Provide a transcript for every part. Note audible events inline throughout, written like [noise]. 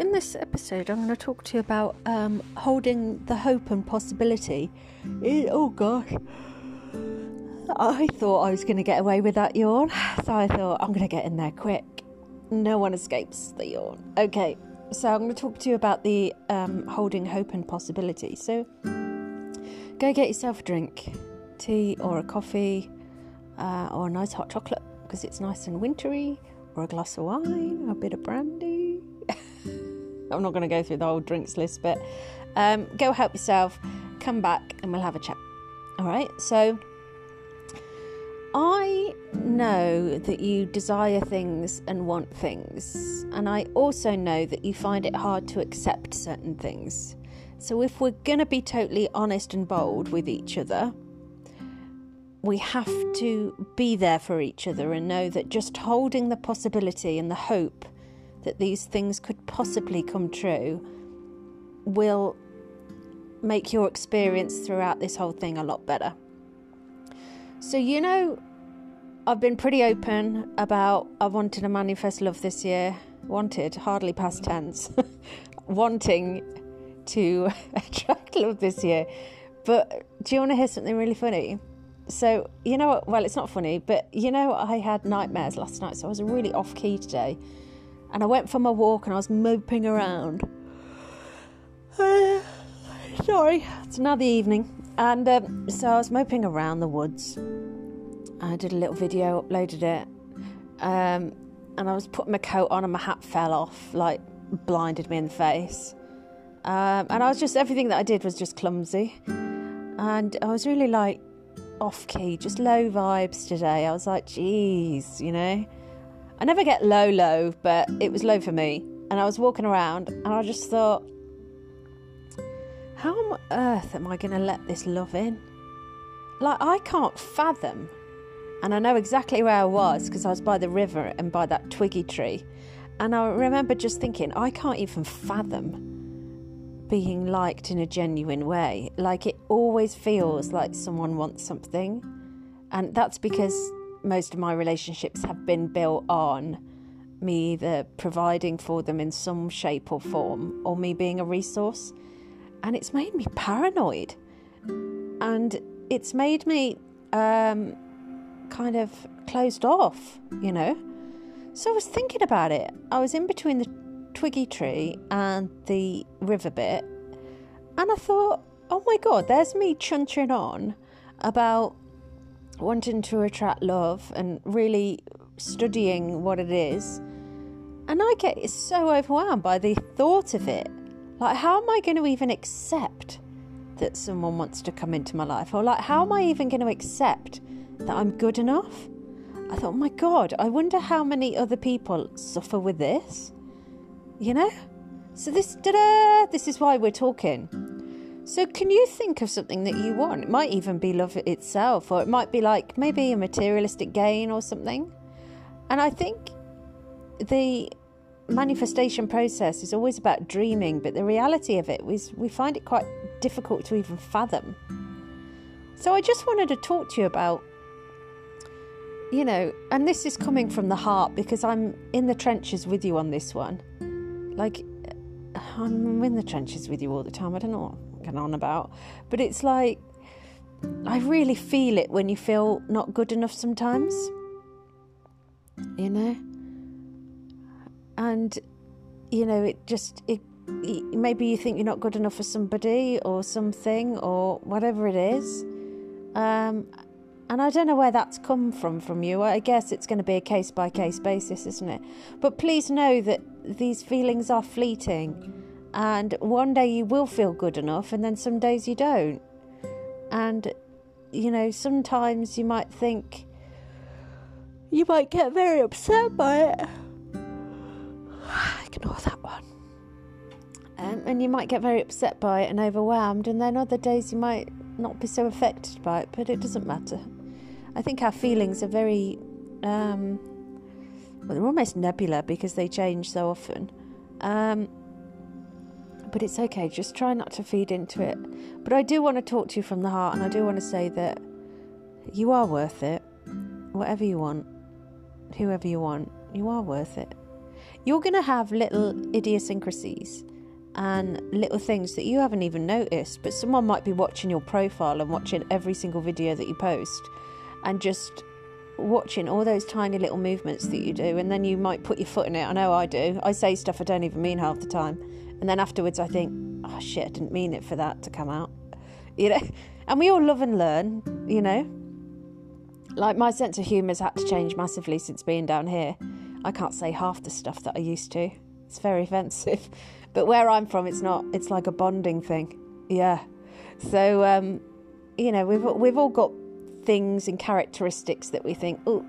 in this episode, I'm going to talk to you about um, holding the hope and possibility. It, oh gosh. I thought I was going to get away with that yawn, so I thought I'm going to get in there quick. No one escapes the yawn. Okay, so I'm going to talk to you about the um, holding hope and possibility. So go get yourself a drink, tea or a coffee, uh, or a nice hot chocolate because it's nice and wintry, or a glass of wine, a bit of brandy. I'm not going to go through the whole drinks list, but um, go help yourself, come back, and we'll have a chat. All right, so I know that you desire things and want things, and I also know that you find it hard to accept certain things. So, if we're going to be totally honest and bold with each other, we have to be there for each other and know that just holding the possibility and the hope that these things could possibly come true will make your experience throughout this whole thing a lot better. So, you know, I've been pretty open about I wanted to manifest love this year. Wanted, hardly past tense. [laughs] Wanting to [laughs] attract love this year. But do you want to hear something really funny? So, you know? Well, it's not funny, but you know, I had nightmares last night, so I was really off key today. And I went for my walk and I was moping around. Uh, [sighs] sorry, it's another evening. And um, so I was moping around the woods I did a little video, uploaded it, um, and I was putting my coat on and my hat fell off, like blinded me in the face. Um, and I was just everything that I did was just clumsy, and I was really like off key, just low vibes today. I was like, geez, you know. I never get low, low, but it was low for me. And I was walking around, and I just thought, how on earth am I going to let this love in? Like, I can't fathom and I know exactly where I was because I was by the river and by that twiggy tree. And I remember just thinking, I can't even fathom being liked in a genuine way. Like it always feels like someone wants something. And that's because most of my relationships have been built on me either providing for them in some shape or form or me being a resource. And it's made me paranoid. And it's made me um, kind of closed off, you know. So I was thinking about it. I was in between the twiggy tree and the river bit, and I thought, oh my god, there's me chunching on about wanting to attract love and really studying what it is. And I get so overwhelmed by the thought of it. Like, how am I going to even accept that someone wants to come into my life? Or, like, how am I even going to accept that I'm good enough. I thought, my God, I wonder how many other people suffer with this. You know? So this da this is why we're talking. So can you think of something that you want? It might even be love itself, or it might be like maybe a materialistic gain or something. And I think the manifestation process is always about dreaming, but the reality of it is we find it quite difficult to even fathom. So I just wanted to talk to you about you know, and this is coming from the heart because I'm in the trenches with you on this one. Like, I'm in the trenches with you all the time. I don't know what on about, but it's like I really feel it when you feel not good enough sometimes, you know, and you know, it just it. Maybe you think you're not good enough for somebody or something or whatever it is. Um, and I don't know where that's come from from you. I guess it's going to be a case by case basis, isn't it? But please know that these feelings are fleeting. And one day you will feel good enough, and then some days you don't. And, you know, sometimes you might think, you might get very upset by it. [sighs] Ignore that one. Um, and you might get very upset by it and overwhelmed, and then other days you might not be so affected by it, but it doesn't matter. I think our feelings are very, um, well, they're almost nebula because they change so often. Um, but it's okay, just try not to feed into it. But I do want to talk to you from the heart, and I do want to say that you are worth it. Whatever you want, whoever you want, you are worth it. you're going to have little idiosyncrasies and little things that you haven't even noticed, but someone might be watching your profile and watching every single video that you post and just watching all those tiny little movements that you do, and then you might put your foot in it. I know I do. I say stuff I don't even mean half the time, and then afterwards I think, oh shit, I didn't mean it for that to come out, you know. [laughs] And we all love and learn, you know. Like my sense of humour has had to change massively since being down here. I can't say half the stuff that I used to. It's very offensive. [laughs] But where I'm from, it's not. It's like a bonding thing. Yeah. So, um, you know, we've we've all got things and characteristics that we think, oh,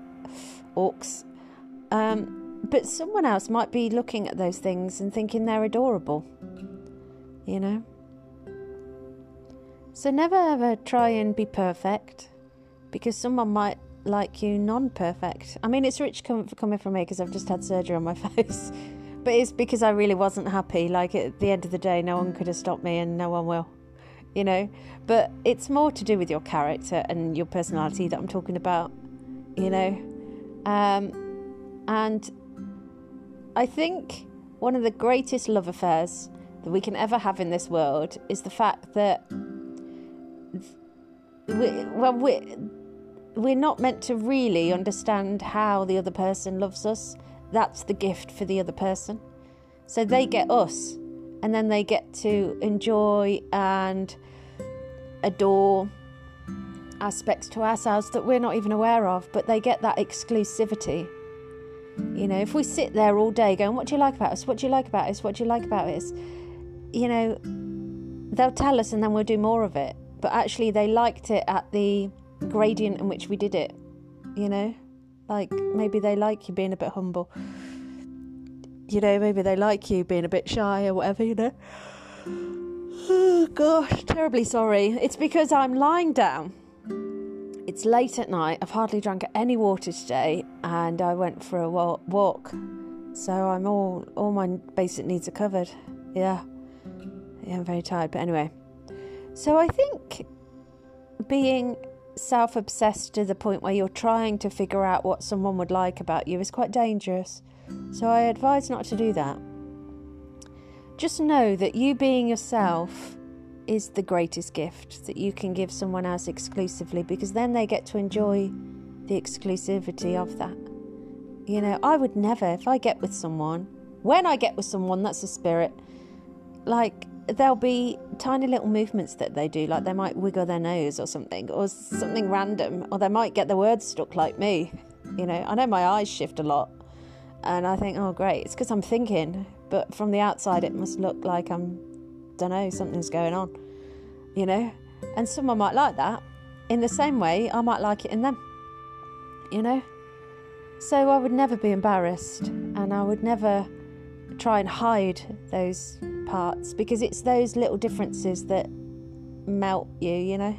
orcs. Um, but someone else might be looking at those things and thinking they're adorable. You know? So never ever try and be perfect because someone might like you non perfect. I mean, it's rich coming from me because I've just had surgery on my [laughs] face. But it's because I really wasn't happy. Like at the end of the day, no one could have stopped me and no one will you know. But it's more to do with your character and your personality that I'm talking about, you know. Um, and I think one of the greatest love affairs that we can ever have in this world is the fact that we, well, we we're not meant to really understand how the other person loves us. That's the gift for the other person. So they get us and then they get to enjoy and adore aspects to ourselves that we're not even aware of, but they get that exclusivity. You know, if we sit there all day going, What do you like about us? What do you like about us? What do you like about us? You know, they'll tell us and then we'll do more of it. But actually, they liked it at the gradient in which we did it. You know, like maybe they like you being a bit humble you know, maybe they like you being a bit shy or whatever, you know. Oh, [sighs] gosh, terribly sorry. It's because I'm lying down. It's late at night. I've hardly drank any water today, and I went for a walk. So I'm all all my basic needs are covered. Yeah, yeah, I'm very tired. But anyway, so I think being self-obsessed to the point where you're trying to figure out what someone would like about you is quite dangerous. So I advise not to do that. Just know that you being yourself is the greatest gift that you can give someone else exclusively because then they get to enjoy the exclusivity of that. You know, I would never, if I get with someone, when I get with someone, that's a spirit, like there'll be tiny little movements that they do, like they might wiggle their nose or something, or something random, or they might get the words stuck like me. You know, I know my eyes shift a lot, and I think, oh, great, it's because I'm thinking. But from the outside, it must look like I'm, don't know, something's going on, you know? And someone might like that. In the same way, I might like it in them, you know? So I would never be embarrassed and I would never try and hide those parts because it's those little differences that melt you, you know?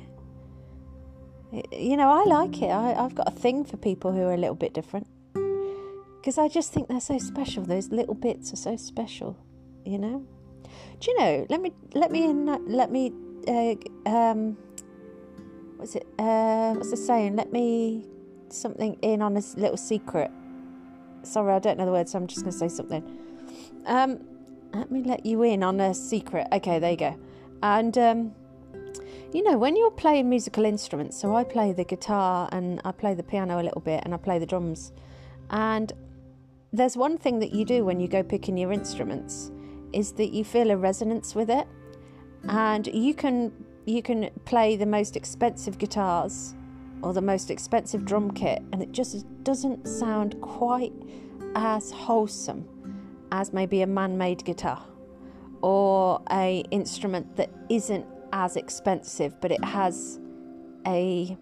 You know, I like it. I, I've got a thing for people who are a little bit different because I just think they're so special. Those little bits are so special, you know. Do you know? Let me let me let me uh, um, what's it? Uh, what's the saying? Let me something in on a little secret. Sorry, I don't know the word, so I'm just going to say something. Um, let me let you in on a secret. Okay, there you go. And um, you know, when you're playing musical instruments, so I play the guitar and I play the piano a little bit and I play the drums. And there's one thing that you do when you go picking your instruments is that you feel a resonance with it. And you can you can play the most expensive guitars or the most expensive drum kit and it just doesn't sound quite as wholesome as maybe a man-made guitar or a instrument that isn't as expensive but it has a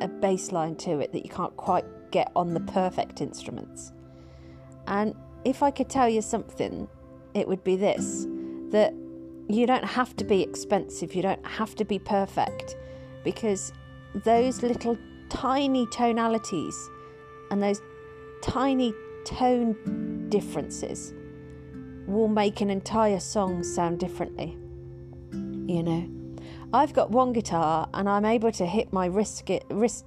a bass line to it that you can't quite get on the perfect instruments. And if I could tell you something, it would be this that you don't have to be expensive, you don't have to be perfect, because those little tiny tonalities and those tiny tone differences will make an entire song sound differently. You know, I've got one guitar and I'm able to hit my wrist, wrist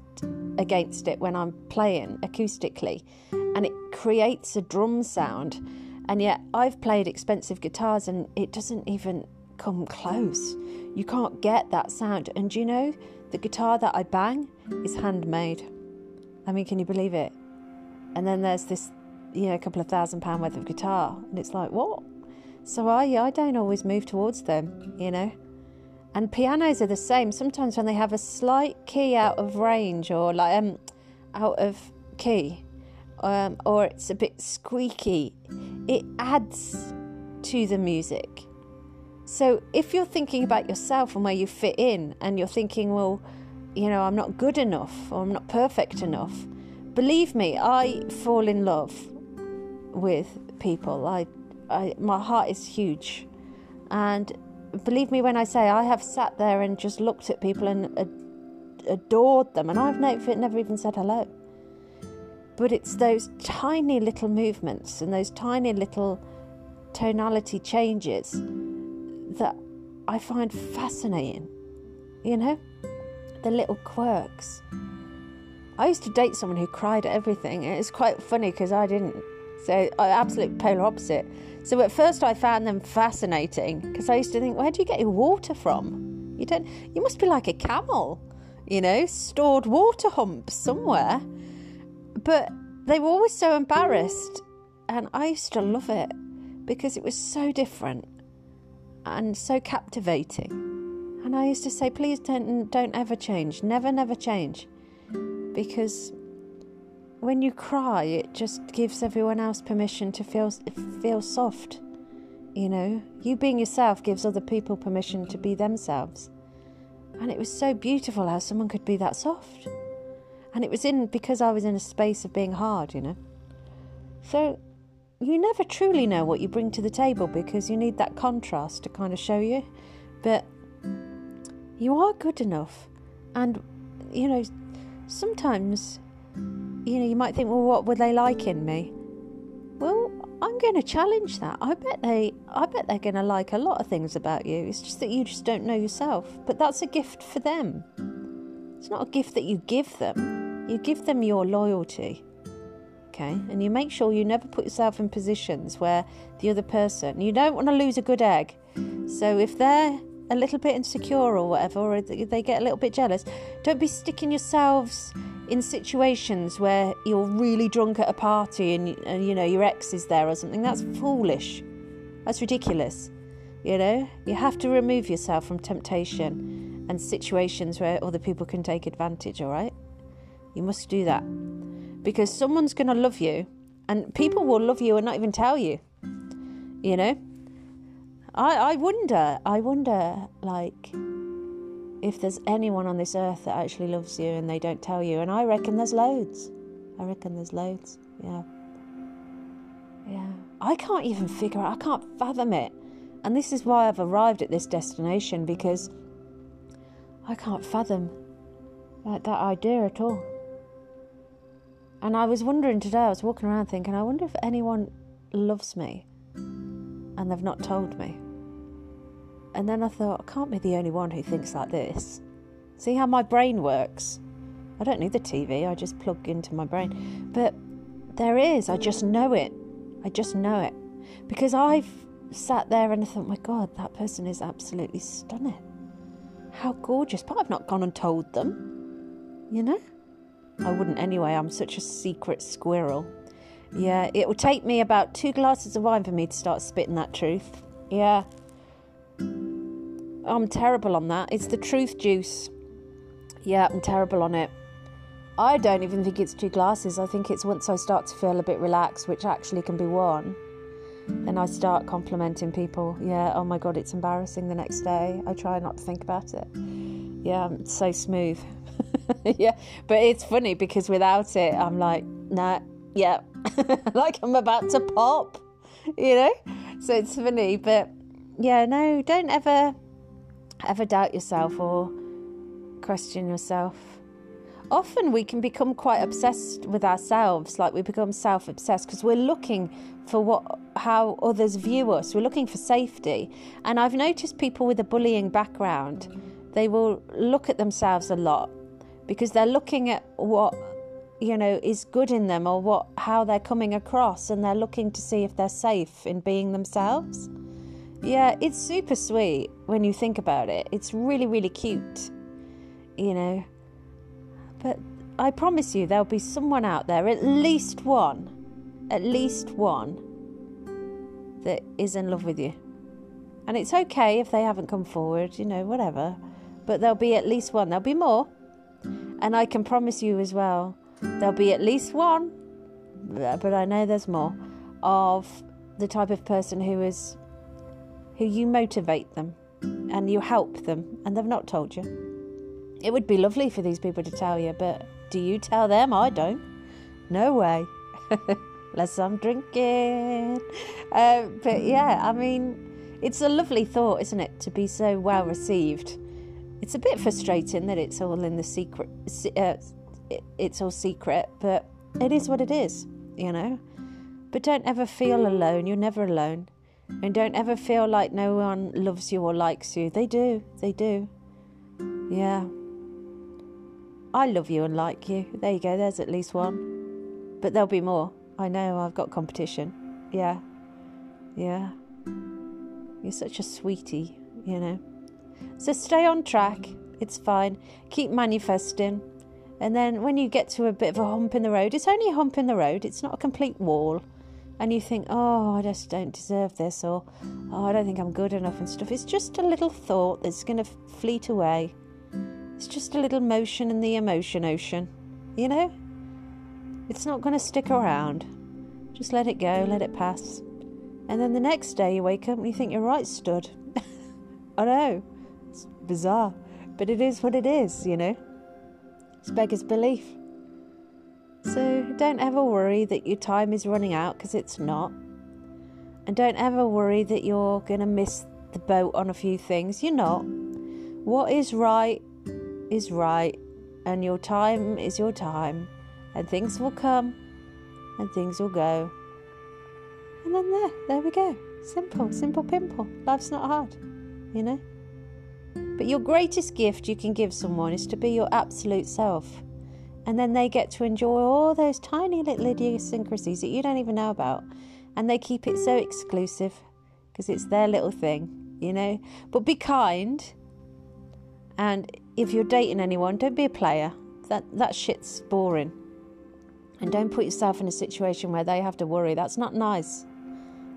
against it when I'm playing acoustically, and it creates a drum sound. And yet, I've played expensive guitars and it doesn't even come close. You can't get that sound. And you know, the guitar that I bang is handmade. I mean, can you believe it? And then there's this, you know, a couple of thousand pound worth of guitar, and it's like, what? So I, I don't always move towards them, you know. And pianos are the same. Sometimes when they have a slight key out of range or like um, out of key, um, or it's a bit squeaky, it adds to the music. So if you're thinking about yourself and where you fit in, and you're thinking, well, you know, I'm not good enough or I'm not perfect enough, believe me, I fall in love with people. I, I my heart is huge, and believe me when I say I have sat there and just looked at people and ad- adored them, and I've never, never even said hello. But it's those tiny little movements and those tiny little tonality changes that I find fascinating. You know, the little quirks. I used to date someone who cried at everything. It's quite funny because I didn't. So, absolute polar opposite. So, at first, I found them fascinating because I used to think, where do you get your water from? You don't. You must be like a camel, you know, stored water humps somewhere. But they were always so embarrassed, and I used to love it because it was so different and so captivating. And I used to say, please don't, don't ever change, never, never change. Because when you cry, it just gives everyone else permission to feel, feel soft. You know, you being yourself gives other people permission to be themselves. And it was so beautiful how someone could be that soft. And it was in because I was in a space of being hard, you know. So you never truly know what you bring to the table because you need that contrast to kind of show you. But you are good enough. And, you know, sometimes, you know, you might think, well, what would they like in me? Well, I'm going to challenge that. I bet they, I bet they're going to like a lot of things about you. It's just that you just don't know yourself. But that's a gift for them. It's not a gift that you give them. You give them your loyalty okay? And you make sure you never put yourself in positions where the other person, you don't want to lose a good egg. So if they're a little bit insecure or whatever, or they get a little bit jealous, don't be sticking yourselves in situations where you're really drunk at a party and, and you know your ex is there or something. That's foolish. That's ridiculous. You know, you have to remove yourself from temptation and situations where other people can take advantage, all right? You must do that because someone's going to love you and people will love you and not even tell you. You know? I, I wonder, I wonder, like, if there's anyone on this earth that actually loves you and they don't tell you. And I reckon there's loads. I reckon there's loads. Yeah. Yeah. I can't even figure out, I can't fathom it. And this is why I've arrived at this destination because I can't fathom like, that idea at all. And I was wondering today, I was walking around thinking, I wonder if anyone loves me and they've not told me. And then I thought, I can't be the only one who thinks like this. See how my brain works? I don't need the TV, I just plug into my brain. But there is, I just know it. I just know it. Because I've sat there and I thought, my God, that person is absolutely stunning. How gorgeous. But I've not gone and told them, you know? I wouldn't anyway, I'm such a secret squirrel. Yeah, it would take me about two glasses of wine for me to start spitting that truth. Yeah. I'm terrible on that. It's the truth juice. Yeah, I'm terrible on it. I don't even think it's two glasses. I think it's once I start to feel a bit relaxed, which actually can be one, then I start complimenting people. Yeah, oh my god, it's embarrassing the next day. I try not to think about it. Yeah, I'm so smooth. [laughs] yeah, but it's funny because without it, I'm like, nah, yeah, [laughs] like I'm about to pop, you know? So it's funny, but yeah, no, don't ever, ever doubt yourself or question yourself. Often we can become quite obsessed with ourselves, like we become self obsessed because we're looking for what how others view us. We're looking for safety. And I've noticed people with a bullying background, they will look at themselves a lot because they're looking at what you know, is good in them or what how they're coming across and they're looking to see if they're safe in being themselves. Yeah, it's super sweet when you think about it. It's really, really cute, you know. But I promise you, there'll be someone out there, at least one, at least one, that is in love with you. And it's okay if they haven't come forward, you know, whatever. But there'll be at least one. There'll be more. And I can promise you as well, there'll be at least one, but I know there's more, of the type of person who is who you motivate them and you help them and they've not told you. It would be lovely for these people to tell you, but do you tell them? I don't. No way. [laughs] Unless I'm drinking. Uh, but yeah, I mean, it's a lovely thought, isn't it, to be so well received. It's a bit frustrating that it's all in the secret. Uh, it's all secret, but it is what it is, you know. But don't ever feel alone. You're never alone. And don't ever feel like no one loves you or likes you. They do. They do. Yeah. I love you and like you. There you go. There's at least one. But there'll be more. I know. I've got competition. Yeah. Yeah. You're such a sweetie, you know. So stay on track. It's fine. Keep manifesting. And then when you get to a bit of a hump in the road, it's only a hump in the road, it's not a complete wall and you think, oh, I just don't deserve this, or oh, I don't think I'm good enough and stuff. It's just a little thought that's going to fleet away. It's just a little motion in the emotion ocean, you know? It's not going to stick around. Just let it go, let it pass. And then the next day you wake up and you think you're right stood. [laughs] I know, it's bizarre, but it is what it is, you know? It's beggar's belief. So don't ever worry that your time is running out because it's not. And don't ever worry that you're going to miss the boat on a few things. You're not. What is right is right, and your time is your time, and things will come and things will go. And then there, there we go. Simple, simple pimple. Life's not hard, you know? But your greatest gift you can give someone is to be your absolute self. And then they get to enjoy all those tiny little idiosyncrasies that you don't even know about. And they keep it so exclusive because it's their little thing, you know? But be kind. And if you're dating anyone, don't be a player. That, that shit's boring. And don't put yourself in a situation where they have to worry. That's not nice.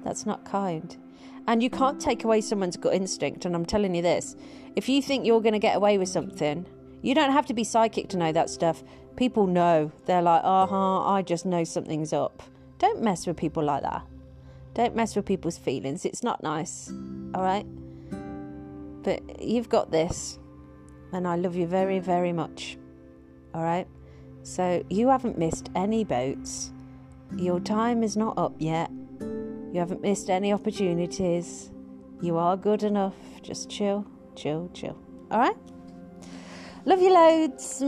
That's not kind. And you can't take away someone's gut instinct. And I'm telling you this if you think you're going to get away with something, you don't have to be psychic to know that stuff. People know. They're like, uh huh, I just know something's up. Don't mess with people like that. Don't mess with people's feelings. It's not nice. All right? But you've got this. And I love you very, very much. All right? So you haven't missed any boats. Your time is not up yet. You haven't missed any opportunities. You are good enough. Just chill, chill, chill. All right? Love you loads.